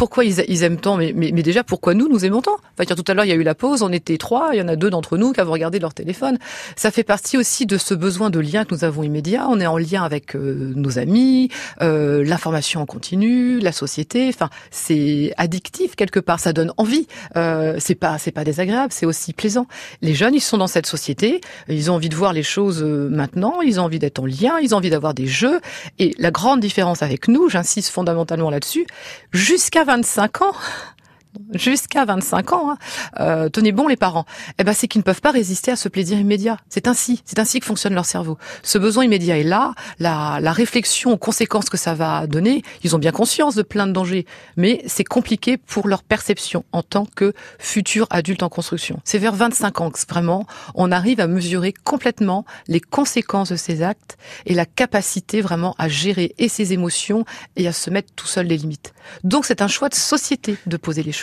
pourquoi ils, aiment tant mais, mais, déjà, pourquoi nous, nous aimons tant? Enfin, tout à l'heure, il y a eu la pause, on était trois, il y en a deux d'entre nous qui avons regardé leur téléphone. Ça fait partie aussi de ce besoin de lien que nous avons immédiat. On est en lien avec euh, nos amis, euh, l'information en continu, la société. Enfin, c'est addictif quelque part. Ça donne envie. Euh, c'est pas, c'est pas désagréable. C'est aussi plaisant. Les jeunes, ils sont dans cette société. Ils ont envie de voir les choses euh, maintenant. Ils ont envie d'être en lien. Ils ont envie d'avoir des jeux. Et la grande différence avec nous, j'insiste fondamentalement là-dessus, jusqu'à 25 ans, jusqu'à 25 ans, hein, euh, tenez bon les parents, eh ben c'est qu'ils ne peuvent pas résister à ce plaisir immédiat. C'est ainsi, c'est ainsi que fonctionne leur cerveau. Ce besoin immédiat est là, la, la réflexion aux conséquences que ça va donner, ils ont bien conscience de plein de dangers, mais c'est compliqué pour leur perception en tant que futur adulte en construction. C'est vers 25 ans que vraiment on arrive à mesurer complètement les conséquences de ces actes et la capacité vraiment à gérer et ses émotions et à se mettre tout seul les limites. Donc c'est un choix de société de poser les choses